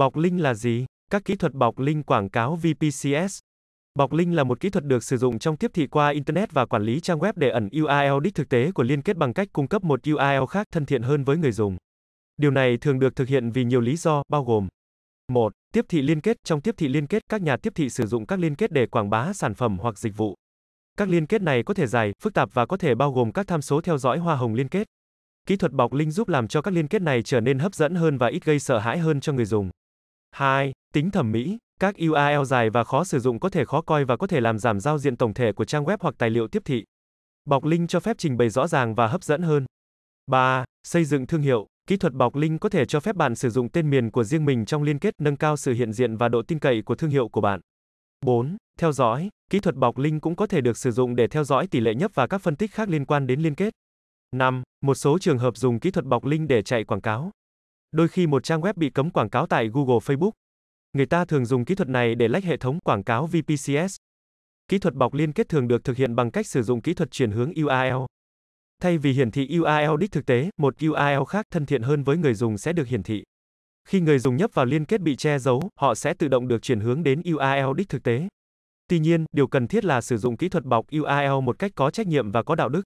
Bọc link là gì? Các kỹ thuật bọc link quảng cáo VPCS. Bọc link là một kỹ thuật được sử dụng trong tiếp thị qua internet và quản lý trang web để ẩn URL đích thực tế của liên kết bằng cách cung cấp một URL khác thân thiện hơn với người dùng. Điều này thường được thực hiện vì nhiều lý do, bao gồm 1. Tiếp thị liên kết, trong tiếp thị liên kết, các nhà tiếp thị sử dụng các liên kết để quảng bá sản phẩm hoặc dịch vụ. Các liên kết này có thể dài, phức tạp và có thể bao gồm các tham số theo dõi hoa hồng liên kết. Kỹ thuật bọc link giúp làm cho các liên kết này trở nên hấp dẫn hơn và ít gây sợ hãi hơn cho người dùng. 2. Tính thẩm mỹ. Các URL dài và khó sử dụng có thể khó coi và có thể làm giảm giao diện tổng thể của trang web hoặc tài liệu tiếp thị. Bọc link cho phép trình bày rõ ràng và hấp dẫn hơn. 3. Xây dựng thương hiệu. Kỹ thuật bọc link có thể cho phép bạn sử dụng tên miền của riêng mình trong liên kết, nâng cao sự hiện diện và độ tin cậy của thương hiệu của bạn. 4. Theo dõi. Kỹ thuật bọc link cũng có thể được sử dụng để theo dõi tỷ lệ nhấp và các phân tích khác liên quan đến liên kết. 5. Một số trường hợp dùng kỹ thuật bọc link để chạy quảng cáo. Đôi khi một trang web bị cấm quảng cáo tại Google Facebook. Người ta thường dùng kỹ thuật này để lách hệ thống quảng cáo VPCS. Kỹ thuật bọc liên kết thường được thực hiện bằng cách sử dụng kỹ thuật chuyển hướng URL. Thay vì hiển thị URL đích thực tế, một URL khác thân thiện hơn với người dùng sẽ được hiển thị. Khi người dùng nhấp vào liên kết bị che giấu, họ sẽ tự động được chuyển hướng đến URL đích thực tế. Tuy nhiên, điều cần thiết là sử dụng kỹ thuật bọc URL một cách có trách nhiệm và có đạo đức.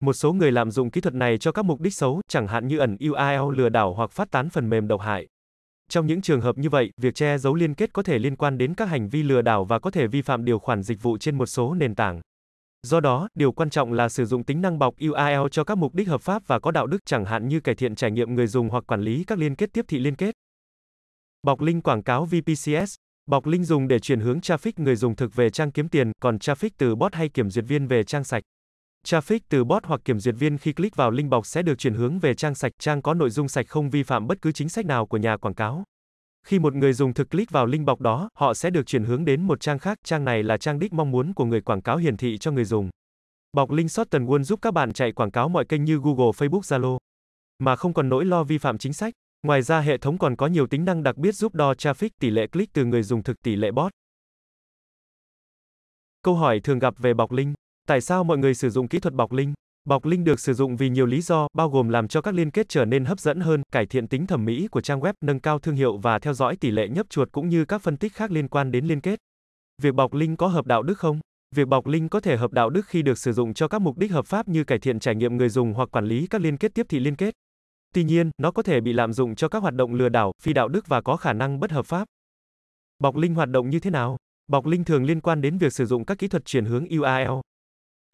Một số người lạm dụng kỹ thuật này cho các mục đích xấu, chẳng hạn như ẩn URL lừa đảo hoặc phát tán phần mềm độc hại. Trong những trường hợp như vậy, việc che giấu liên kết có thể liên quan đến các hành vi lừa đảo và có thể vi phạm điều khoản dịch vụ trên một số nền tảng. Do đó, điều quan trọng là sử dụng tính năng bọc URL cho các mục đích hợp pháp và có đạo đức chẳng hạn như cải thiện trải nghiệm người dùng hoặc quản lý các liên kết tiếp thị liên kết. Bọc link quảng cáo VPCS Bọc link dùng để chuyển hướng traffic người dùng thực về trang kiếm tiền, còn traffic từ bot hay kiểm duyệt viên về trang sạch. Traffic từ bot hoặc kiểm duyệt viên khi click vào link bọc sẽ được chuyển hướng về trang sạch, trang có nội dung sạch không vi phạm bất cứ chính sách nào của nhà quảng cáo. Khi một người dùng thực click vào link bọc đó, họ sẽ được chuyển hướng đến một trang khác, trang này là trang đích mong muốn của người quảng cáo hiển thị cho người dùng. Bọc link Shorten Wall giúp các bạn chạy quảng cáo mọi kênh như Google, Facebook, Zalo mà không còn nỗi lo vi phạm chính sách. Ngoài ra hệ thống còn có nhiều tính năng đặc biệt giúp đo traffic, tỷ lệ click từ người dùng thực, tỷ lệ bot. Câu hỏi thường gặp về bọc link. Tại sao mọi người sử dụng kỹ thuật bọc link? Bọc link được sử dụng vì nhiều lý do, bao gồm làm cho các liên kết trở nên hấp dẫn hơn, cải thiện tính thẩm mỹ của trang web, nâng cao thương hiệu và theo dõi tỷ lệ nhấp chuột cũng như các phân tích khác liên quan đến liên kết. Việc bọc link có hợp đạo đức không? Việc bọc link có thể hợp đạo đức khi được sử dụng cho các mục đích hợp pháp như cải thiện trải nghiệm người dùng hoặc quản lý các liên kết tiếp thị liên kết. Tuy nhiên, nó có thể bị lạm dụng cho các hoạt động lừa đảo, phi đạo đức và có khả năng bất hợp pháp. Bọc link hoạt động như thế nào? Bọc link thường liên quan đến việc sử dụng các kỹ thuật chuyển hướng URL.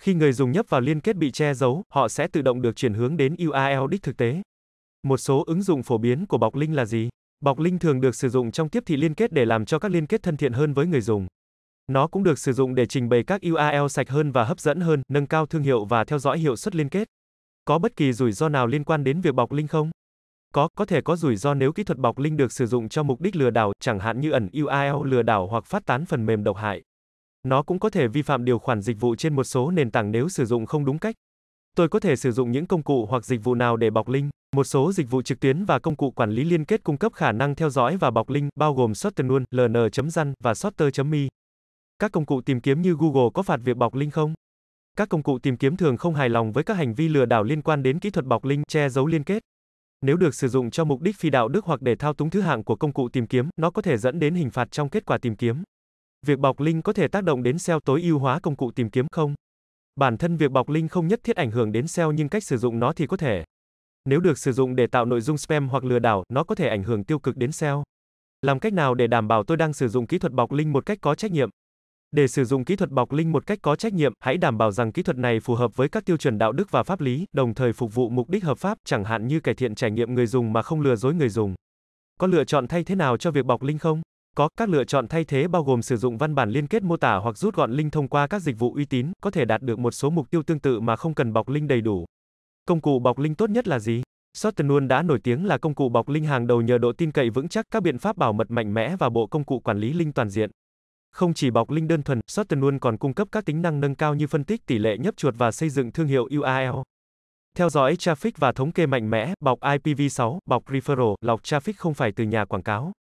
Khi người dùng nhấp vào liên kết bị che giấu, họ sẽ tự động được chuyển hướng đến URL đích thực tế. Một số ứng dụng phổ biến của bọc link là gì? Bọc link thường được sử dụng trong tiếp thị liên kết để làm cho các liên kết thân thiện hơn với người dùng. Nó cũng được sử dụng để trình bày các URL sạch hơn và hấp dẫn hơn, nâng cao thương hiệu và theo dõi hiệu suất liên kết. Có bất kỳ rủi ro nào liên quan đến việc bọc link không? Có, có thể có rủi ro nếu kỹ thuật bọc link được sử dụng cho mục đích lừa đảo, chẳng hạn như ẩn URL lừa đảo hoặc phát tán phần mềm độc hại. Nó cũng có thể vi phạm điều khoản dịch vụ trên một số nền tảng nếu sử dụng không đúng cách. Tôi có thể sử dụng những công cụ hoặc dịch vụ nào để bọc link? Một số dịch vụ trực tuyến và công cụ quản lý liên kết cung cấp khả năng theo dõi và bọc link, bao gồm Shortenun, ln.run và sorter.me. Các công cụ tìm kiếm như Google có phạt việc bọc link không? Các công cụ tìm kiếm thường không hài lòng với các hành vi lừa đảo liên quan đến kỹ thuật bọc link, che giấu liên kết. Nếu được sử dụng cho mục đích phi đạo đức hoặc để thao túng thứ hạng của công cụ tìm kiếm, nó có thể dẫn đến hình phạt trong kết quả tìm kiếm. Việc bọc link có thể tác động đến SEO tối ưu hóa công cụ tìm kiếm không? Bản thân việc bọc link không nhất thiết ảnh hưởng đến SEO nhưng cách sử dụng nó thì có thể. Nếu được sử dụng để tạo nội dung spam hoặc lừa đảo, nó có thể ảnh hưởng tiêu cực đến SEO. Làm cách nào để đảm bảo tôi đang sử dụng kỹ thuật bọc link một cách có trách nhiệm? Để sử dụng kỹ thuật bọc link một cách có trách nhiệm, hãy đảm bảo rằng kỹ thuật này phù hợp với các tiêu chuẩn đạo đức và pháp lý, đồng thời phục vụ mục đích hợp pháp, chẳng hạn như cải thiện trải nghiệm người dùng mà không lừa dối người dùng. Có lựa chọn thay thế nào cho việc bọc link không? Có, các lựa chọn thay thế bao gồm sử dụng văn bản liên kết mô tả hoặc rút gọn link thông qua các dịch vụ uy tín, có thể đạt được một số mục tiêu tương tự mà không cần bọc link đầy đủ. Công cụ bọc link tốt nhất là gì? Shortenun đã nổi tiếng là công cụ bọc link hàng đầu nhờ độ tin cậy vững chắc, các biện pháp bảo mật mạnh mẽ và bộ công cụ quản lý link toàn diện. Không chỉ bọc link đơn thuần, Shortenun còn cung cấp các tính năng nâng cao như phân tích tỷ lệ nhấp chuột và xây dựng thương hiệu URL. Theo dõi traffic và thống kê mạnh mẽ, bọc IPv6, bọc referral, lọc traffic không phải từ nhà quảng cáo.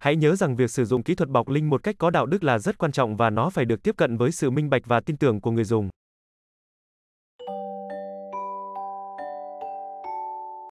Hãy nhớ rằng việc sử dụng kỹ thuật bọc link một cách có đạo đức là rất quan trọng và nó phải được tiếp cận với sự minh bạch và tin tưởng của người dùng.